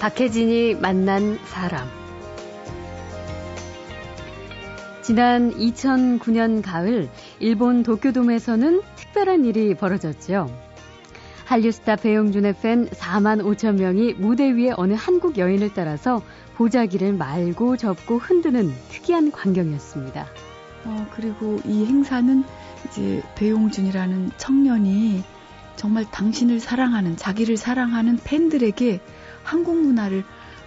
박혜진이 만난 사람. 지난 2009년 가을 일본 도쿄돔에서는 특별한 일이 벌어졌죠. 한류 스타 배용준의 팬 4만 5천 명이 무대 위에 어느 한국 여인을 따라서 보자기를 말고 접고 흔드는 특이한 광경이었습니다. 어, 그리고 이 행사는 이제 배용준이라는 청년이 정말 당신을 사랑하는, 자기를 사랑하는 팬들에게 한국 문화를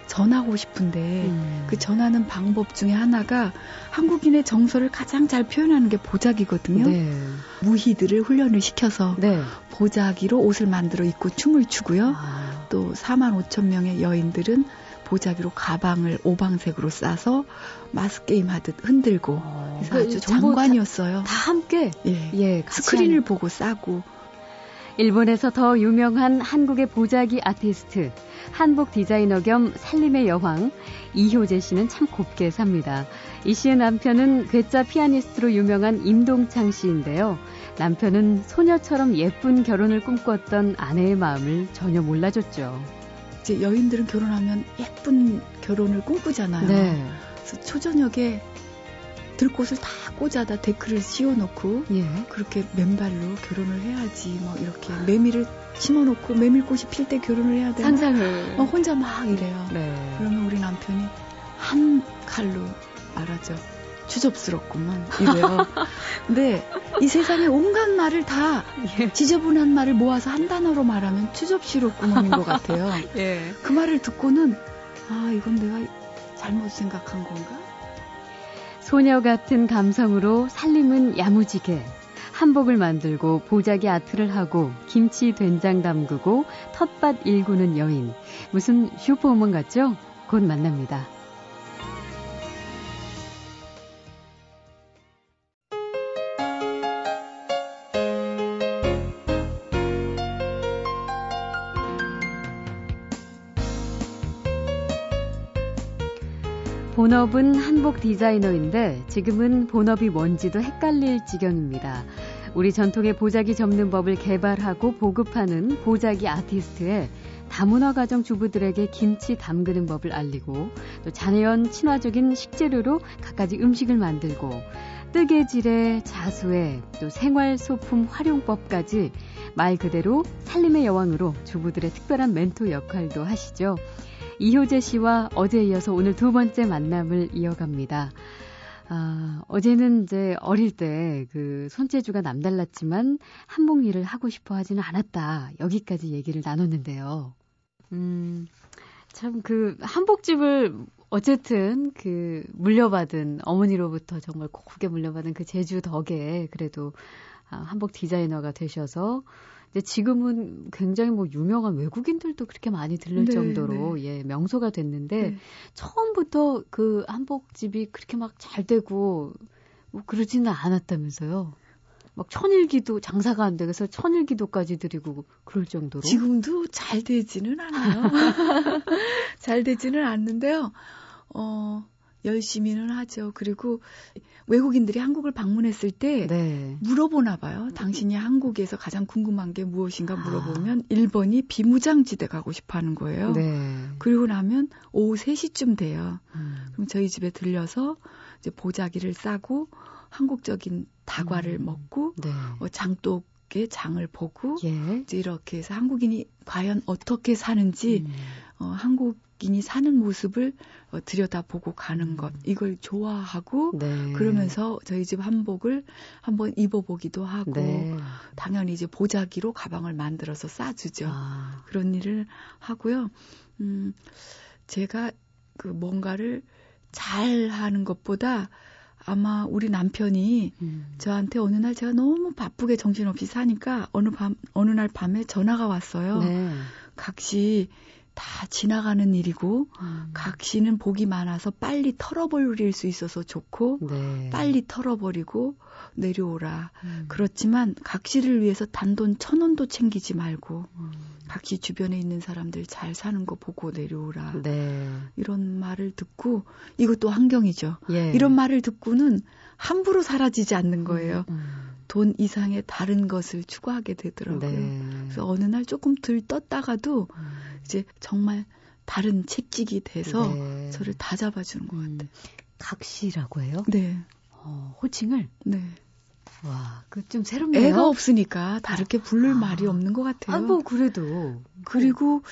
전하고 싶은데 음. 그 전하는 방법 중에 하나가 한국인의 정서를 가장 잘 표현하는 게 보자기거든요. 네. 무희들을 훈련을 시켜서 네. 보자기로 옷을 만들어 입고 춤을 추고요. 아. 또 4만 5천 명의 여인들은 보자기로 가방을 오방색으로 싸서 마스 게임 하듯 흔들고 어, 그래서 아주 장관이었어요. 다, 다 함께 예, 예 스크린을 한... 보고 싸고 일본에서 더 유명한 한국의 보자기 아티스트 한복 디자이너 겸 살림의 여왕 이효재 씨는 참 곱게 삽니다. 이 씨의 남편은 괴짜 피아니스트로 유명한 임동창 씨인데요. 남편은 소녀처럼 예쁜 결혼을 꿈꿨던 아내의 마음을 전혀 몰라줬죠. 이제 여인들은 결혼하면 예쁜 결혼을 꿈꾸잖아요. 네. 그래서 초저녁에 들꽃을 다 꽂아다 데크를 씌워놓고 예. 그렇게 맨발로 결혼을 해야지 뭐 이렇게 메밀을 심어놓고 메밀꽃이 필 때 결혼을 해야 돼. 상상을. 어, 혼자 막 이래요. 네. 그러면 우리 남편이 한 칼로 말하죠. 추접스럽구만 이래요. 근데 이 세상에 온갖 말을 다 예. 지저분한 말을 모아서 한 단어로 말하면 추접스럽구만인 것 같아요. 예. 그 말을 듣고는 아 이건 내가 잘못 생각한 건가? 소녀 같은 감성으로 살림은 야무지게 한복을 만들고 보자기 아트를 하고 김치 된장 담그고 텃밭 일구는 여인. 무슨 슈퍼우먼 같죠? 곧 만납니다. 본업은 한복 디자이너인데 지금은 본업이 뭔지도 헷갈릴 지경입니다. 우리 전통의 보자기 접는 법을 개발하고 보급하는 보자기 아티스트에 다문화 가정 주부들에게 김치 담그는 법을 알리고 또 자연 친화적인 식재료로 갖가지 음식을 만들고 뜨개질에 자수에 또 생활 소품 활용법까지 말 그대로 살림의 여왕으로 주부들의 특별한 멘토 역할도 하시죠. 이효재 씨와 어제에 이어서 오늘 두 번째 만남을 이어갑니다. 아, 어제는 이제 어릴 때 그 손재주가 남달랐지만 한복 일을 하고 싶어 하지는 않았다. 여기까지 얘기를 나눴는데요. 음, 참 그 한복집을 어쨌든 그 물려받은 어머니로부터 정말 고게 물려받은 그 재주 덕에 그래도 아, 한복 디자이너가 되셔서 근데 지금은 굉장히 뭐 유명한 외국인들도 그렇게 많이 들릴 네, 정도로 네. 예, 명소가 됐는데 네. 처음부터 그 한복집이 그렇게 막 잘 되고 뭐 그러지는 않았다면서요. 막 천일기도 장사가 안 돼서 천일기도까지 드리고 그럴 정도로 지금도 잘 되지는 않아요. 잘 되지는 않는데요. 어 열심히는 하죠. 그리고 외국인들이 한국을 방문했을 때 네. 물어보나 봐요. 당신이 한국에서 가장 궁금한 게 무엇인가 물어보면 아. 1번이 비무장지대 가고 싶어 하는 거예요. 네. 그리고 나면 오후 3시쯤 돼요. 음. 그럼 저희 집에 들려서 이제 보자기를 싸고 한국적인 다과를 음. 먹고 네. 어, 장독의 장을 보고 예. 이제 이렇게 해서 한국인이 과연 어떻게 사는지 음. 어, 한국 인이 사는 모습을 어, 들여다보고 가는 음. 것 이걸 좋아하고 네. 그러면서 저희 집 한복을 한번 입어보기도 하고 네. 당연히 이제 보자기로 가방을 만들어서 싸주죠 아. 그런 일을 하고요 음 제가 그 뭔가를 잘 하는 것보다 아마 우리 남편이 음. 저한테 어느 날 제가 너무 바쁘게 정신없이 사니까 어느 밤 어느 날 밤에 전화가 왔어요. 네. 각시 다 지나가는 일이고 음. 각 시는 복이 많아서 빨리 털어버릴 수 있어서 좋고 네. 빨리 털어버리고 내려오라. 음. 그렇지만 각 시를 위해서 단돈 천 원도 챙기지 말고 음. 각시 주변에 있는 사람들 잘 사는 거 보고 내려오라. 네. 이런 말을 듣고 이것도 환경이죠. 예. 이런 말을 듣고는 함부로 사라지지 않는 거예요. 음, 음. 돈 이상의 다른 것을 추구하게 되더라고요. 네. 그래서 어느 날 조금 들 떴다가도 음. 이제 정말 다른 채찍이 돼서 네. 저를 다 잡아주는 것 음, 같아요. 각시라고 해요? 네. 어, 호칭을? 네. 와, 그 좀 새롭네요. 애가 없으니까 다르게 부를 아. 말이 없는 것 같아요. 아, 뭐 그래도. 그리고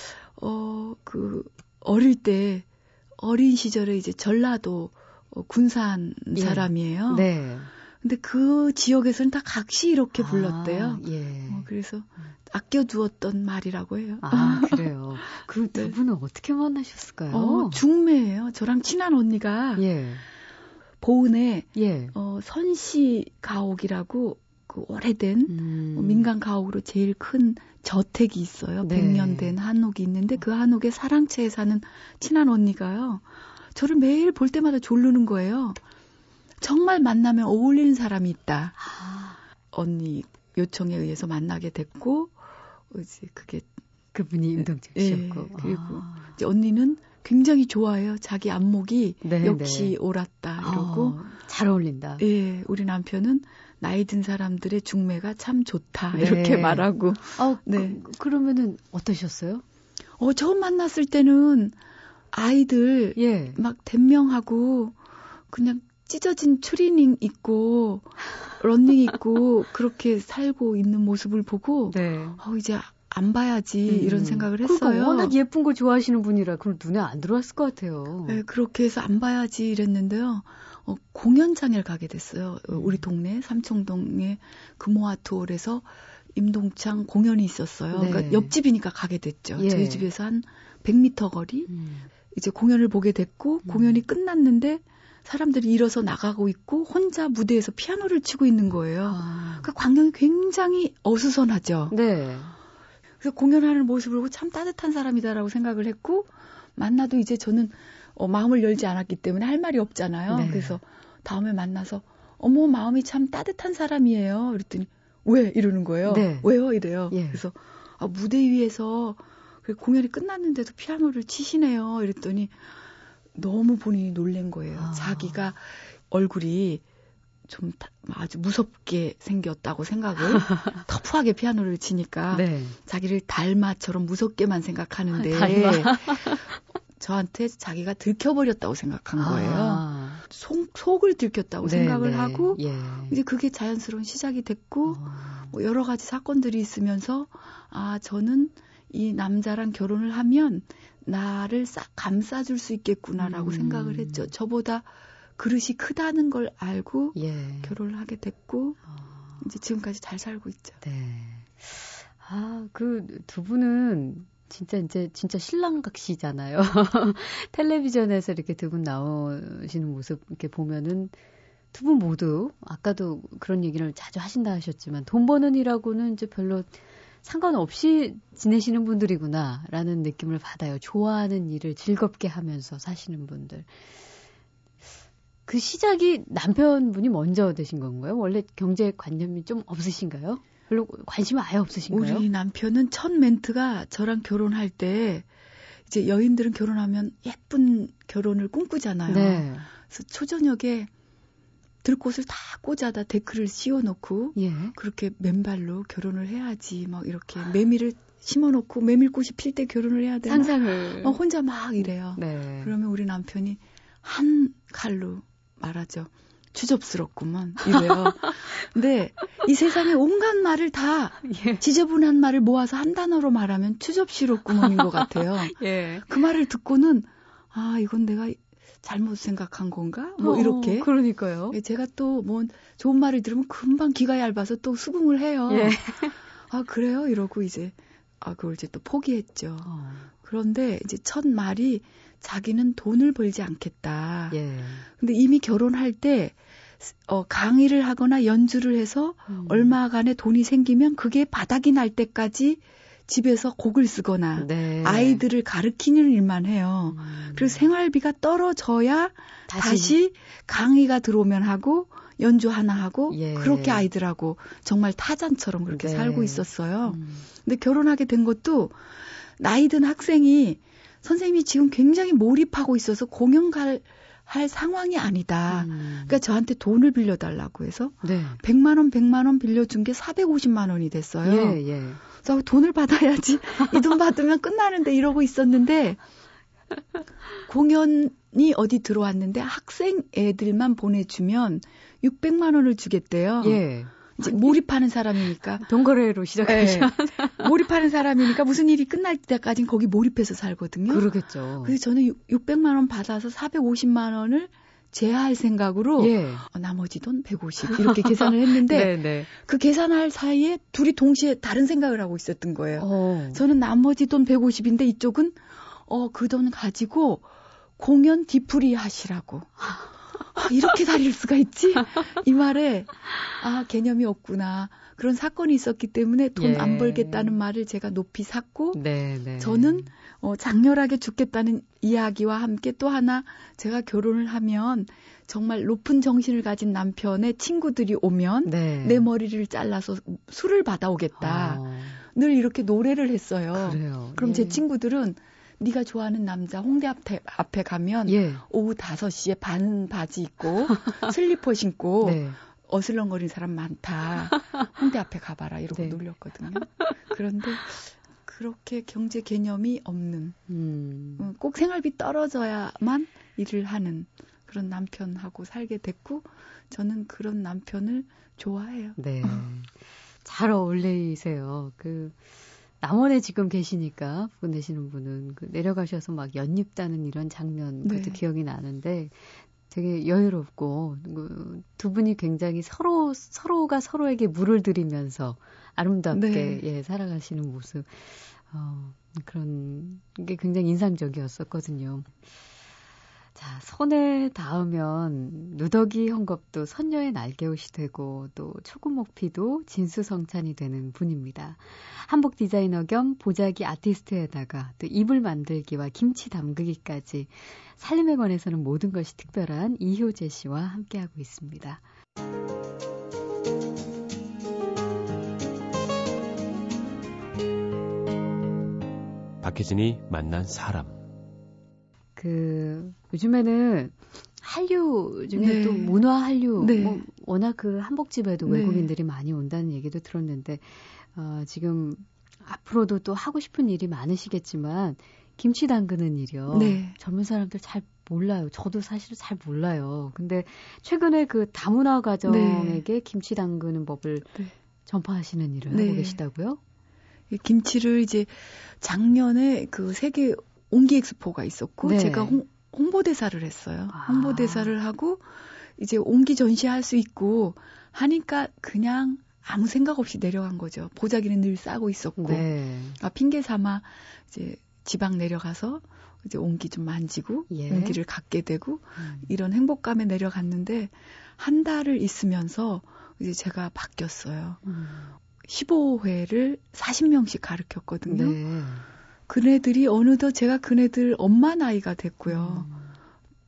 어, 그 어릴 때 어린 시절에 이제 전라도 어, 군산 예. 사람이에요. 네. 근데 그 지역에서는 다 각시 이렇게 불렀대요. 아, 예. 어, 그래서 아껴두었던 말이라고 해요. 아, 그래요. 그두 네. 분은 어떻게 만나셨을까요? 어, 중매예요. 저랑 친한 언니가 예. 보은에 예. 어, 선시 가옥이라고 그 오래된 음. 어, 민간 가옥으로 제일 큰 저택이 있어요. 네. 100년 된 한옥이 있는데 그 한옥에 사랑채에 사는 친한 언니가요. 저를 매일 볼 때마다 졸르는 거예요. 정말 만나면 어울리는 사람이 있다. 아. 언니 요청에 의해서 만나게 됐고 이제 그게 그분이 임동철 예, 씨였고 예, 그리고 아. 이제 언니는 굉장히 좋아해요. 자기 안목이 네, 역시 네. 옳았다 이러고 어, 잘 어울린다. 예, 우리 남편은 나이 든 사람들의 중매가 참 좋다 네. 이렇게 말하고. 어, 네. 그, 그러면은 어떠셨어요? 어, 처음 만났을 때는 아이들 예. 막 대명하고 그냥 찢어진 추리닝 입고 런닝 입고 그렇게 살고 있는 모습을 보고 네. 어 이제 안 봐야지 음. 이런 생각을 했어요. 그러니까 워낙 예쁜 걸 좋아하시는 분이라 그럼 눈에 안 들어왔을 것 같아요. 네, 그렇게 해서 안 봐야지 이랬는데요. 어, 공연장에 가게 됐어요. 어, 음. 우리 동네 삼청동의 금호아트홀에서 임동창 공연이 있었어요. 네. 그러니까 옆집이니까 가게 됐죠. 예. 저희 집에서 한 100m 거리. 음. 이제 공연을 보게 됐고 음. 공연이 끝났는데 사람들이 일어서 나가고 있고 혼자 무대에서 피아노를 치고 있는 거예요. 아. 그러니까 광경이 굉장히 어수선하죠. 네. 그래서 공연하는 모습을 보고 참 따뜻한 사람이다라고 생각을 했고 만나도 이제 저는 어, 마음을 열지 않았기 때문에 할 말이 없잖아요. 네. 그래서 다음에 만나서 어머 마음이 참 따뜻한 사람이에요. 그랬더니 왜 이러는 거예요. 네. 왜요 이래요. 예. 그래서 아, 무대 위에서 공연이 끝났는데도 피아노를 치시네요. 이랬더니 너무 본인이 놀란 거예요. 아. 자기가 얼굴이 좀 아주 무섭게 생겼다고 생각을 터프하게 피아노를 치니까 네. 자기를 달마처럼 무섭게만 생각하는데 달마. 저한테 자기가 들켜버렸다고 생각한 거예요. 아. 속, 속을 들켰다고 네, 생각을 네. 하고 예. 이제 그게 자연스러운 시작이 됐고 어. 뭐 여러 가지 사건들이 있으면서 아 저는 이 남자랑 결혼을 하면 나를 싹 감싸줄 수 있겠구나라고 음. 생각을 했죠. 저보다 그릇이 크다는 걸 알고 예. 결혼을 하게 됐고 어. 이제 지금까지 잘 살고 있죠. 네. 아, 그 두 분은 진짜 이제 진짜 신랑각시잖아요. 텔레비전에서 이렇게 두 분 나오시는 모습 이렇게 보면은 두 분 모두 아까도 그런 얘기를 자주 하신다 하셨지만 돈 버는 일하고는 이제 별로 상관없이 지내시는 분들이구나라는 느낌을 받아요. 좋아하는 일을 즐겁게 하면서 사시는 분들. 그 시작이 남편분이 먼저 되신 건가요? 원래 경제 관념이 좀 없으신가요? 별로 관심 아예 없으신가요? 우리 남편은 첫 멘트가 저랑 결혼할 때 이제 여인들은 결혼하면 예쁜 결혼을 꿈꾸잖아요. 네. 그래서 초저녁에 들꽃을 다 꽂아다 데크를 씌워놓고 예. 그렇게 맨발로 결혼을 해야지 막 이렇게 메밀을 심어놓고 메밀꽃이 필 때 결혼을 해야 되나 상상을 어, 혼자 막 이래요. 네. 그러면 우리 남편이 한 칼로 말하죠. 추접스럽구만 이래요. 근데 이 세상에 온갖 말을 다 예. 지저분한 말을 모아서 한 단어로 말하면 추접스럽구만인 것 같아요. 예. 그 말을 듣고는 아 이건 내가 잘못 생각한 건가? 뭐 어, 이렇게. 그러니까요. 예, 제가 또 뭐 좋은 말을 들으면 금방 귀가 얇아서 또 수긍을 해요. 예. 아 그래요? 이러고 이제 아 그걸 이제 또 포기했죠. 어. 그런데 이제 첫 말이 자기는 돈을 벌지 않겠다. 예. 근데 이미 결혼할 때 어, 강의를 하거나 연주를 해서 음. 얼마간의 돈이 생기면 그게 바닥이 날 때까지 집에서 곡을 쓰거나 네. 아이들을 가르치는 일만 해요. 음. 그리고 생활비가 떨어져야 다시. 다시. 강의가 들어오면 하고 연주 하나 하고 예. 그렇게 아이들하고 정말 타잔처럼 그렇게 네. 살고 있었어요. 음. 근데 결혼하게 된 것도 나이 든 학생이 선생님이 지금 굉장히 몰입하고 있어서 공연 갈 할 상황이 아니다. 음. 그러니까 저한테 돈을 빌려달라고 해서 네. 100만 원, 100만 원 빌려준 게 450만 원이 됐어요. 예, 예. 그래서 돈을 받아야지. 이 돈 받으면 끝나는데 이러고 있었는데 공연이 어디 들어왔는데 학생 애들만 보내주면 600만 원을 주겠대요. 예. 이제 몰입하는 사람이니까 동거래로 시작하죠. 네. 몰입하는 사람이니까 무슨 일이 끝날 때까지는 거기 몰입해서 살거든요. 그러겠죠. 그래서 저는 600만 원 받아서 450만 원을 제할 생각으로 예. 어, 나머지 돈 150 이렇게 계산을 했는데 네, 네. 그 계산할 사이에 둘이 동시에 다른 생각을 하고 있었던 거예요. 어. 저는 나머지 돈 150인데 이쪽은 어 그 돈 가지고 공연 디프리 하시라고. 아, 이렇게 다릴 수가 있지? 이 말에 아 개념이 없구나. 그런 사건이 있었기 때문에 돈안 예. 벌겠다는 말을 제가 높이 샀고 네, 네. 저는 어, 장렬하게 죽겠다는 이야기와 함께 또 하나 제가 결혼을 하면 정말 높은 정신을 가진 남편의 친구들이 오면 네. 내 머리를 잘라서 술을 받아오겠다. 아. 늘 이렇게 노래를 했어요. 그래요. 그럼 예. 제 친구들은 네가 좋아하는 남자 홍대 앞에, 앞에 가면 예. 오후 5시에 반 바지 입고 슬리퍼 신고 네. 어슬렁거리는 사람 많다. 홍대 앞에 가봐라 이러고 네. 놀렸거든요. 그런데 그렇게 경제 개념이 없는 음. 어, 꼭 생활비 떨어져야만 일을 하는 그런 남편하고 살게 됐고 저는 그런 남편을 좋아해요. 네. 잘 어울리세요. 그 남원에 지금 계시니까 보내시는 분은 그 내려가셔서 막 연잎 따는 이런 장면 네. 그것도 기억이 나는데 되게 여유롭고 그두 분이 굉장히 서로 서로가 서로에게 물을 들이면서 아름답게 네. 예 살아가시는 모습 어, 그런 게 굉장히 인상적이었었거든요. 자, 손에 닿으면 누더기 헝겊도 선녀의 날개옷이 되고 또 초구목피도 진수성찬이 되는 분입니다. 한복 디자이너 겸 보자기 아티스트에다가 또 이불 만들기와 김치 담그기까지 살림에 관해서는 모든 것이 특별한 이효재 씨와 함께하고 있습니다. 박혜진이 만난 사람 그 요즘에는 한류 중에 네. 또 문화 한류 네. 뭐 워낙 그 한복집에도 네. 외국인들이 많이 온다는 얘기도 들었는데 어, 지금 앞으로도 또 하고 싶은 일이 많으시겠지만 김치 담그는 일이요. 네. 젊은 사람들 잘 몰라요. 저도 사실은 잘 몰라요. 근데 최근에 그 다문화 가정에게 네. 김치 담그는 법을 네. 전파하시는 일을 하고 계시다고요? 김치를 이제 작년에 그 세계 옹기 엑스포가 있었고 네. 제가 홍, 홍보대사를 했어요. 아. 홍보대사를 하고 이제 옹기 전시할 수 있고 하니까 그냥 아무 생각 없이 내려간 거죠. 보자기는 늘 싸고 있었고 네. 아 핑계 삼아 이제 지방 내려가서 이제 옹기 좀 만지고 예. 옹기를 갖게 되고 음. 이런 행복감에 내려갔는데 한 달을 있으면서 이제 제가 바뀌었어요. 음. 15회를 40명씩 가르쳤거든요. 네. 그네들이 어느덧 제가 그네들 엄마 나이가 됐고요. 음.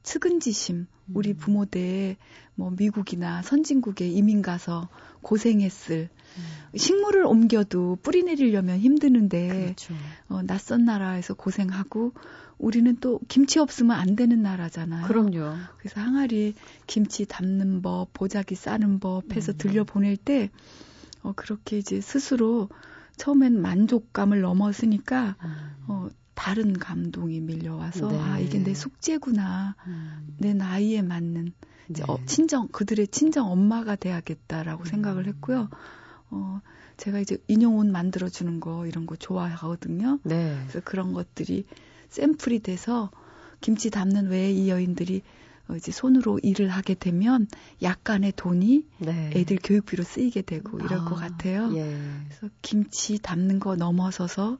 측은지심, 우리 음. 부모때 뭐 미국이나 선진국에 이민 가서 고생했을 음. 식물을 옮겨도 뿌리 내리려면 힘드는데 그렇죠. 어, 낯선 나라에서 고생하고 우리는 또 김치 없으면 안 되는 나라잖아요. 그럼요. 그래서 항아리 김치 담는 법, 보자기 싸는 법 해서 음. 들려 보낼 때 어, 그렇게 이제 스스로 처음엔 만족감을 넘었으니까 음. 어, 다른 감동이 밀려와서 네. 아 이게 내 숙제구나 음. 내 나이에 맞는 이제 네. 어, 친정 그들의 친정 엄마가 돼야겠다라고 음. 생각을 했고요. 어 제가 이제 인용옷 만들어 주는 거 이런 거 좋아하거든요. 네. 그래서 그런 것들이 샘플이 돼서 김치 담는 외에 이 여인들이 어, 이제 손으로 일을 하게 되면 약간의 돈이 네. 애들 교육비로 쓰이게 되고 이럴 아, 것 같아요. 예. 그래서 김치 담는 거 넘어서서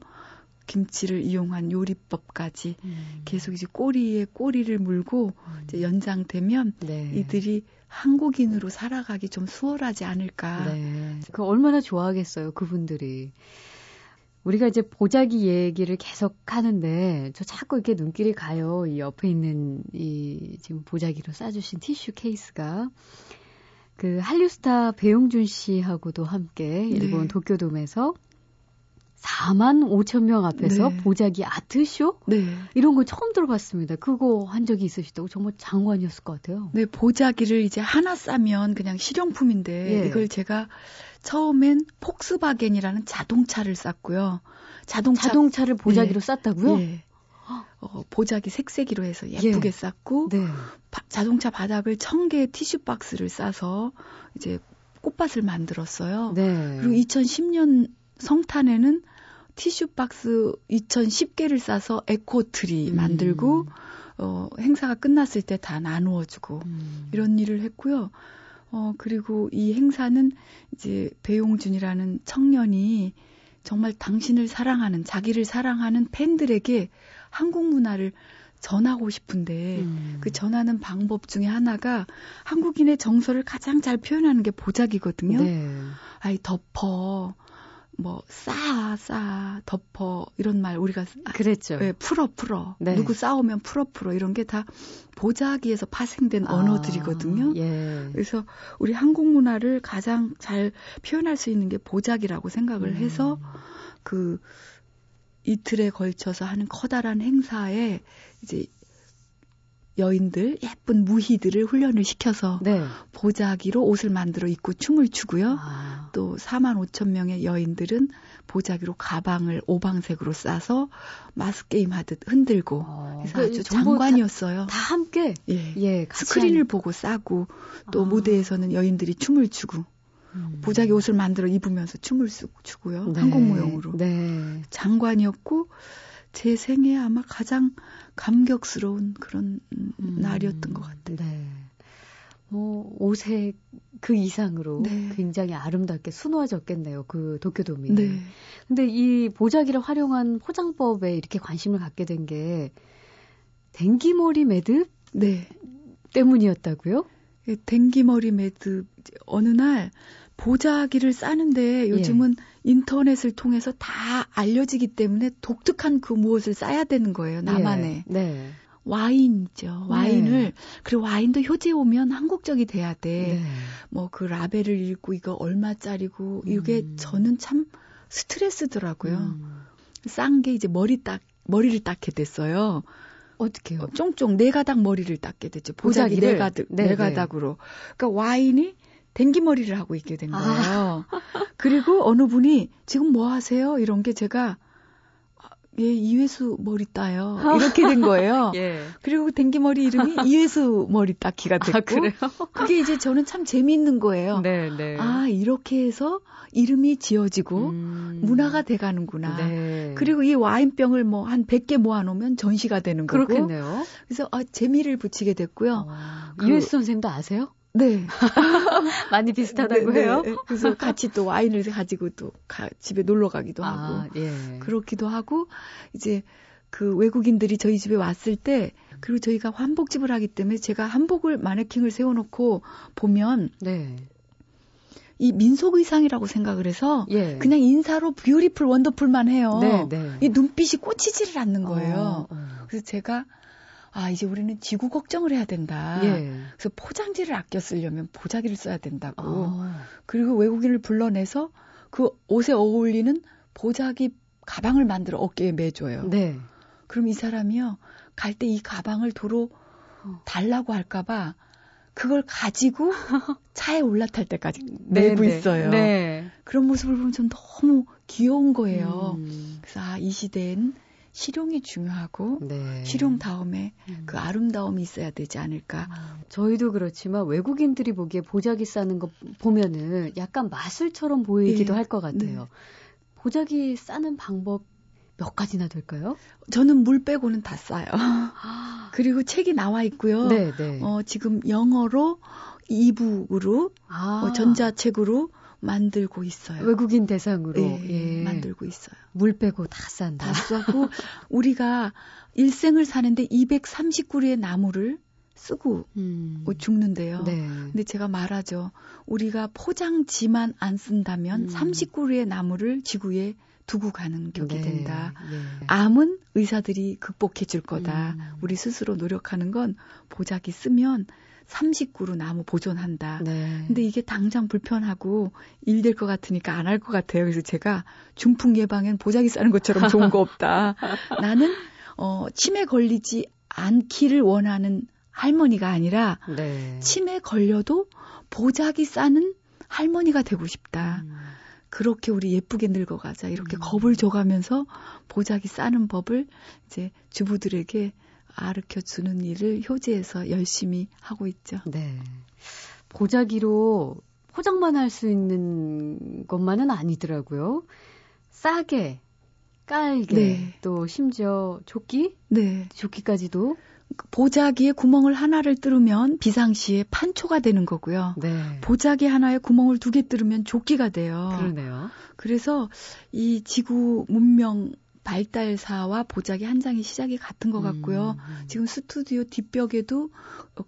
김치를 이용한 요리법까지 음. 계속 이제 꼬리에 꼬리를 물고 음. 이제 연장되면 네. 이들이 한국인으로 살아가기 좀 수월하지 않을까. 네. 그 얼마나 좋아하겠어요, 그분들이. 우리가 이제 보자기 얘기를 계속 하는데 저 자꾸 이렇게 눈길이 가요. 이 옆에 있는 이 지금 보자기로 싸주신 티슈 케이스가 그 한류스타 배용준 씨하고도 함께 일본 네. 도쿄돔에서 4만 5천 명 앞에서 네. 보자기 아트쇼? 네. 이런 거 처음 들어봤습니다. 그거 한 적이 있으시다고 정말 장관이었을 것 같아요. 네, 보자기를 이제 하나 싸면 그냥 실용품인데 예. 이걸 제가 처음엔 폭스바겐이라는 자동차를 쌌고요. 자동차 자동차를 보자기로 예. 쌌다고요? 예. 어, 보자기 색색이로 해서 예쁘게 예. 쌌고 네. 바, 자동차 바닥을 천 개의 티슈 박스를 싸서 이제 꽃밭을 만들었어요. 네. 그리고 2010년 성탄에는 티슈 박스 2010개를 싸서 eco tree 음. 만들고 어, 행사가 끝났을 때 다 나누어주고 음. 이런 일을 했고요. 어, 그리고 이 행사는 이제 배용준이라는 청년이 정말 당신을 사랑하는, 자기를 사랑하는 팬들에게 한국 문화를 전하고 싶은데 음. 그 전하는 방법 중에 하나가 한국인의 정서를 가장 잘 표현하는 게 보자기거든요. 네. 아이 덮어 뭐 싸, 싸, 덮어 이런 말 우리가 그랬죠. 네, 풀어 풀어. 네. 누구 싸우면 풀어 풀어 이런 게 다 보자기에서 파생된 아, 언어들이거든요. 예. 그래서 우리 한국 문화를 가장 잘 표현할 수 있는 게 보자기라고 생각을 음. 해서 그 이틀에 걸쳐서 하는 커다란 행사에 이제 여인들 예쁜 무희들을 훈련을 시켜서 네. 보자기로 옷을 만들어 입고 춤을 추고요. 아. 또 4만 5천 명의 여인들은 보자기로 가방을 오방색으로 싸서 마스 게임 하듯 흔들고 어. 그래서 그 아주 장관이었어요. 다, 다, 함께 예, 예 스크린을 한... 보고 싸고 또 아. 무대에서는 여인들이 춤을 추고 음. 보자기 옷을 만들어 입으면서 춤을 추고요. 네. 한국 무용으로 네. 장관이었고 제 생애 아마 가장 감격스러운 그런 음. 날이었던 것 같아요. 네. 뭐 옷의 그 이상으로 네. 굉장히 아름답게 수놓아졌겠네요. 그 도쿄도미. 네. 근데 이 보자기를 활용한 포장법에 이렇게 관심을 갖게 된 게 댕기머리 매듭 네. 때문이었다고요? 댕기머리 매듭 어느 날 보자기를 싸는데 요즘은 예. 인터넷을 통해서 다 알려지기 때문에 독특한 그 무엇을 싸야 되는 거예요. 나만의. 예. 네. 와인이죠. 와인을 네. 그리고 와인도 효제 오면 한국적이 돼야 돼. 네. 뭐그 라벨을 읽고 이거 얼마짜리고 이게 음. 저는 참 스트레스더라고요. 음. 싼게 이제 머리 딱 머리를 닦게 됐어요. 어떻게요? 어, 쫑쫑 네 가닥 머리를 닦게 됐죠. 보자기 네 가닥 네, 네 가닥으로. 그러니까 와인이 댕기 머리를 하고 있게 된 거예요. 아. 그리고 어느 분이 지금 뭐 하세요? 이런 게 제가 예, 이회수 머리 따요. 이렇게 된 거예요. 예. 그리고 댕기머리 이름이 이회수 머리 따기가 아, 됐고. 아, 그래요? 그게 이제 저는 참 재미있는 거예요. 네, 네. 아, 이렇게 해서 이름이 지어지고 음. 문화가 돼 가는구나. 네. 그리고 이 와인병을 뭐 한 100개 모아 놓으면 전시가 되는 거고. 그렇겠네요. 그래서 아, 재미를 붙이게 됐고요. 어, 그, 이회수 선생님도 아세요? 네. 많이 비슷하다고 네, 네. 해요? 네. 그래서 같이 또 와인을 가지고 또 가, 집에 놀러 가기도 아, 하고. 예. 그렇기도 하고, 이제 그 외국인들이 저희 집에 왔을 때, 그리고 저희가 한복집을 하기 때문에 제가 한복을 마네킹을 세워놓고 보면, 네. 이 민속 의상이라고 생각을 해서 예. 그냥 인사로 뷰티풀 원더풀만 해요. 네, 네. 이 눈빛이 꽂히지를 않는 거예요. 어, 어. 그래서 제가 아, 이제 우리는 지구 걱정을 해야 된다. 예. 그래서 포장지를 아껴 쓰려면 보자기를 써야 된다고. 아. 그리고 외국인을 불러내서 그 옷에 어울리는 보자기 가방을 만들어 어깨에 매줘요. 네. 그럼 이 사람이요. 갈 때 이 가방을 도로 어. 달라고 할까봐 그걸 가지고 차에 올라탈 때까지 내고 네, 네. 있어요. 네. 그런 모습을 보면 좀 너무 귀여운 거예요. 음. 그래서 아, 이 시대엔 실용이 중요하고 네. 실용 다음에 음. 그 아름다움이 있어야 되지 않을까. 아, 저희도 그렇지만 외국인들이 보기에 보자기 싸는 거 보면은 약간 마술처럼 보이기도 네. 할것 같아요. 네. 보자기 싸는 방법 몇 가지나 될까요? 저는 물 빼고는 다 싸요. 아. 그리고 책이 나와 있고요. 네, 네. 어, 지금 영어로 이북으로 아. 어, 전자책으로 만들고 있어요. 외국인 대상으로 네, 예. 만들고 있어요. 물 빼고 다 싼다. 다 싸고 우리가 일생을 사는데 230그루의 나무를 쓰고 음. 죽는데요. 네. 근데 제가 말하죠. 우리가 포장지만 안 쓴다면 음. 30그루의 나무를 지구에 두고 가는 격이 네. 된다. 네. 암은 의사들이 극복해 줄 거다. 음. 우리 스스로 노력하는 건 보자기 쓰면 30구로 나무 보존한다. 네. 근데 이게 당장 불편하고 일 될 것 같으니까 안 할 것 같아요. 그래서 제가 중풍 예방엔 보자기 싸는 것처럼 좋은 거 없다. 나는 어 치매 걸리지 않기를 원하는 할머니가 아니라 네. 치매 걸려도 보자기 싸는 할머니가 되고 싶다. 음. 그렇게 우리 예쁘게 늙어가자 이렇게 음. 겁을 줘가면서 보자기 싸는 법을 이제 주부들에게 아르켜 주는 일을 효제에서 열심히 하고 있죠. 네. 보자기로 포장만 할 수 있는 것만은 아니더라고요. 싸게, 깔게, 네. 또 심지어 조끼? 네. 조끼까지도 보자기에 구멍을 하나를 뚫으면 비상시에 판초가 되는 거고요. 네. 보자기 하나에 구멍을 두 개 뚫으면 조끼가 돼요. 그러네요. 그래서 이 지구 문명 발달사와 보자기 한 장의 시작이 같은 것 같고요. 음, 음. 지금 스튜디오 뒷벽에도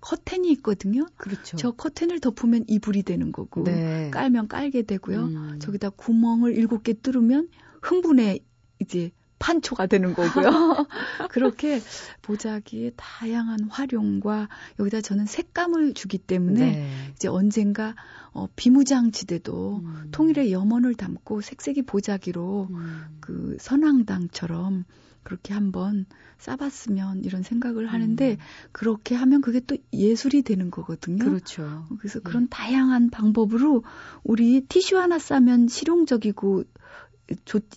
커튼이 있거든요. 그렇죠. 저 커튼을 덮으면 이불이 되는 거고, 네. 깔면 깔게 되고요. 음. 저기다 구멍을 일곱 개 뚫으면 흥분에 이제 판초가 되는 거고요. 그렇게 보자기의 다양한 활용과 여기다 저는 색감을 주기 때문에 네. 이제 언젠가 어, 비무장지대도 음. 통일의 염원을 담고 색색이 보자기로 음. 그 선왕당처럼 그렇게 한번 싸봤으면 이런 생각을 하는데 음. 그렇게 하면 그게 또 예술이 되는 거거든요. 그렇죠. 그래서 그런 네. 다양한 방법으로 우리 티슈 하나 싸면 실용적이고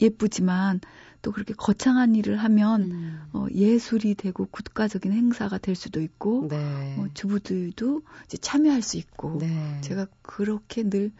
예쁘지만 또 그렇게 거창한 일을 하면 음. 어, 예술이 되고 국가적인 행사가 될 수도 있고 네. 어, 주부들도 이제 참여할 수 있고 네. 제가 그렇게 늘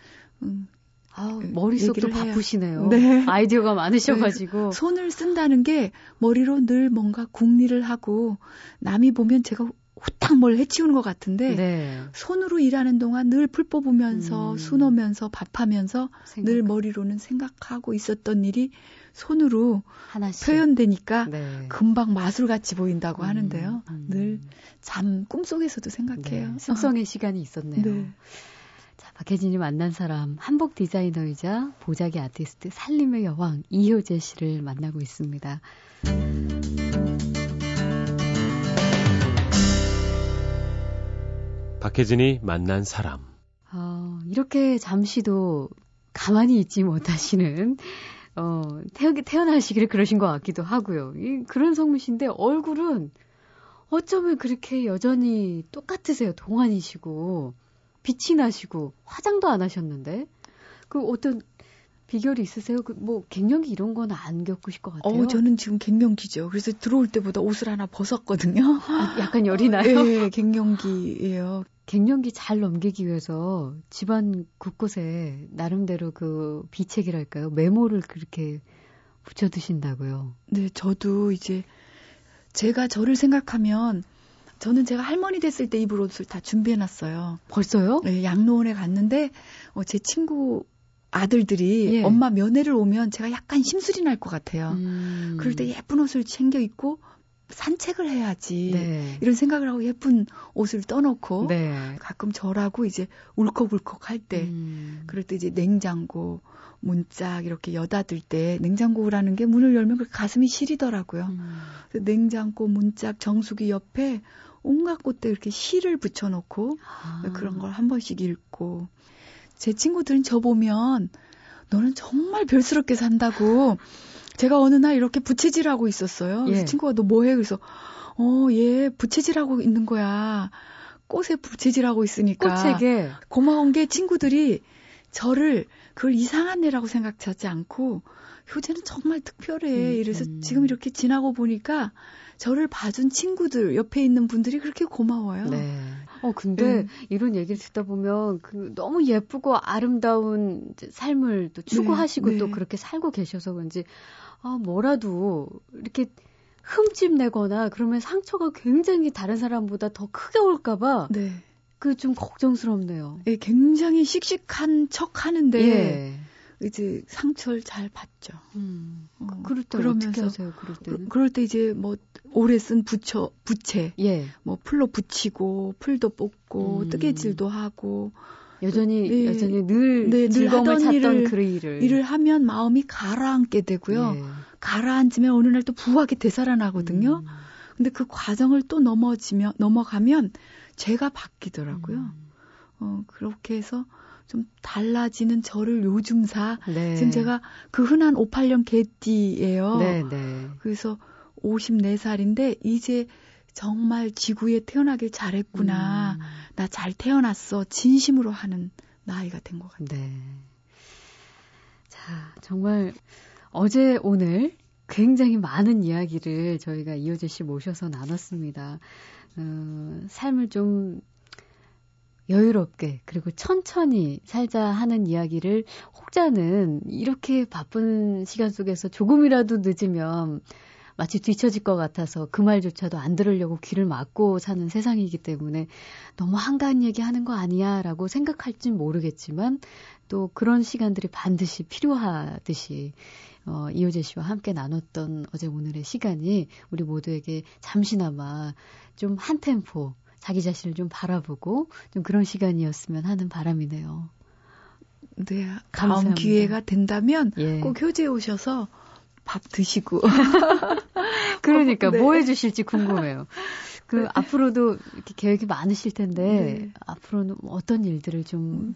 음, 아, 머릿속도 바쁘시네요. 네. 아이디어가 많으셔가지고. 네. 손을 쓴다는 게 머리로 늘 뭔가 궁리를 하고 남이 보면 제가 후딱 뭘 해치우는 것 같은데 네. 손으로 일하는 동안 늘 풀 뽑으면서 음. 수놓으면서 밥하면서 생각. 늘 머리로는 생각하고 있었던 일이 손으로 하나씩. 표현되니까 네. 금방 마술같이 보인다고 음, 하는데요. 음. 늘잠 꿈속에서도 생각해요. 네. 숙성의 어. 시간이 있었네요. 네. 자, 박혜진이 만난 사람 한복 디자이너이자 보자기 아티스트 살림의 여왕 이효재 씨를 만나고 있습니다. 박혜진이 만난 사람. 어, 이렇게 잠시도 가만히 있지 못하시는 어, 태어, 태어나시기를 그러신 것 같기도 하고요. 이, 그런 성미신데 얼굴은 어쩌면 그렇게 여전히 똑같으세요. 동안이시고, 빛이 나시고, 화장도 안 하셨는데. 그 어떤 비결이 있으세요? 그 뭐 갱년기 이런 건 안 겪으실 것 같아요. 어, 저는 지금 갱년기죠. 그래서 들어올 때보다 옷을 하나 벗었거든요. 아, 약간 열이 나요? 네, 갱년기예요. 갱년기 잘 넘기기 위해서 집안 곳곳에 나름대로 그 비책이랄까요? 메모를 그렇게 붙여 두신다고요. 네, 저도 이제 제가 저를 생각하면 저는 제가 할머니 됐을 때 입을 옷을 다 준비해 놨어요. 벌써요? 네, 양로원에 갔는데 어, 제 친구 아들들이 예. 엄마 면회를 오면 제가 약간 심술이 날 것 같아요. 음. 그럴 때 예쁜 옷을 챙겨 입고 산책을 해야지 네. 이런 생각을 하고 예쁜 옷을 떠놓고 네. 가끔 저라고 이제 울컥울컥 할때 음. 그럴 때 이제 냉장고 문짝 이렇게 여닫을 때 냉장고라는 게 문을 열면 그 가슴이 시리더라고요. 음. 냉장고 문짝 정수기 옆에 온갖 곳에 이렇게 시를 붙여놓고 아. 그런 걸 한 번씩 읽고 제 친구들은 저 보면 너는 정말 별스럽게 산다고 제가 어느 날 이렇게 부채질하고 있었어요. 예. 친구가 너 뭐해? 그래서 어, 얘 부채질하고 있는 거야. 꽃에 부채질하고 있으니까. 꽃에게 고마운 게 친구들이 저를 그걸 이상한 애라고 생각하지 않고 효재는 정말 특별해. 음, 이래서 음. 지금 이렇게 지나고 보니까 저를 봐준 친구들 옆에 있는 분들이 그렇게 고마워요. 네. 어 근데 네. 이런 얘기를 듣다 보면 그 너무 예쁘고 아름다운 삶을 또 추구하시고 네, 네. 또 그렇게 살고 계셔서 그런지 아, 뭐라도 이렇게 흠집 내거나 그러면 상처가 굉장히 다른 사람보다 더 크게 올까봐 네. 그 좀 걱정스럽네요. 예, 굉장히 씩씩한 척 하는데 예. 이제 상처를 잘 받죠. 음. 어, 그럴 때 어떻게 하세요? 그럴 때는? 그, 럴 때 이제 뭐 오래 쓴 부처 부채, 예. 뭐 풀로 붙이고 풀도 뽑고 음. 뜨개질도 하고 여전히 네. 여전히 늘 네, 즐거움을 찾던 일을, 그 일을 일을 하면 마음이 가라앉게 되고요. 네. 가라앉으면 어느 날 또 부하게 되살아나거든요. 음. 근데 그 과정을 또 넘어지면 넘어가면 제가 바뀌더라고요. 음. 어 그렇게 해서 좀 달라지는 저를 요즘 사 네. 지금 제가 그 흔한 58년 개띠예요. 네, 네. 그래서 54살인데 이제 정말 지구에 태어나길 잘했구나. 음. 나잘 태어났어. 진심으로 하는 나이가 된 것 같아요. 네. 자, 자, 정말 어제 오늘 굉장히 많은 이야기를 저희가 이효재 씨 모셔서 나눴습니다. 어, 삶을 좀 여유롭게 그리고 천천히 살자 하는 이야기를 혹자는 이렇게 바쁜 시간 속에서 조금이라도 늦으면 마치 뒤처질 것 같아서 그 말조차도 안 들으려고 귀를 막고 사는 세상이기 때문에 너무 한가한 얘기 하는 거 아니야 라고 생각할진 모르겠지만 또 그런 시간들이 반드시 필요하듯이 어, 이효재 씨와 함께 나눴던 어제 오늘의 시간이 우리 모두에게 잠시나마 좀 한 템포 자기 자신을 좀 바라보고 좀 그런 시간이었으면 하는 바람이네요. 네, 다음 감사합니다. 기회가 된다면 예. 꼭 효재 오셔서 밥 드시고. 그러니까 네. 뭐 해주실지 궁금해요. 그 네. 앞으로도 이렇게 계획이 많으실 텐데 네. 앞으로는 어떤 일들을 좀 음,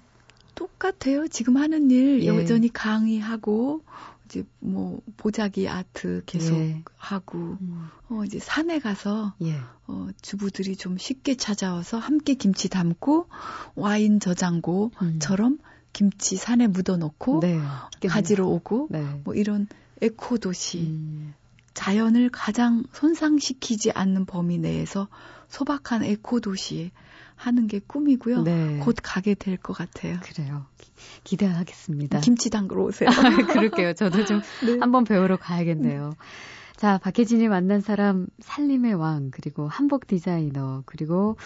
똑같아요. 지금 하는 일 예. 여전히 강의하고 이제 뭐 보자기 아트 계속 예. 하고 음. 어 이제 산에 가서 예. 어 주부들이 좀 쉽게 찾아와서 함께 김치 담고 와인 저장고처럼 음. 김치 산에 묻어 놓고 네. 가지러 오고 네. 뭐 이런 에코 도시 음. 자연을 가장 손상시키지 않는 범위 내에서 소박한 에코 도시에 하는 게 꿈이고요. 네. 곧 가게 될 것 같아요. 그래요. 기, 대하겠습니다 김치 담그러 오세요. 그럴게요. 저도 좀 네. 한번 배우러 가야겠네요. 자, 박혜진이 만난 사람 살림의 왕 그리고 한복 디자이너 그리고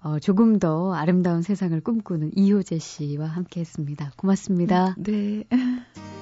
어, 조금 더 아름다운 세상을 꿈꾸는 이효재 씨와 함께했습니다. 고맙습니다. 네.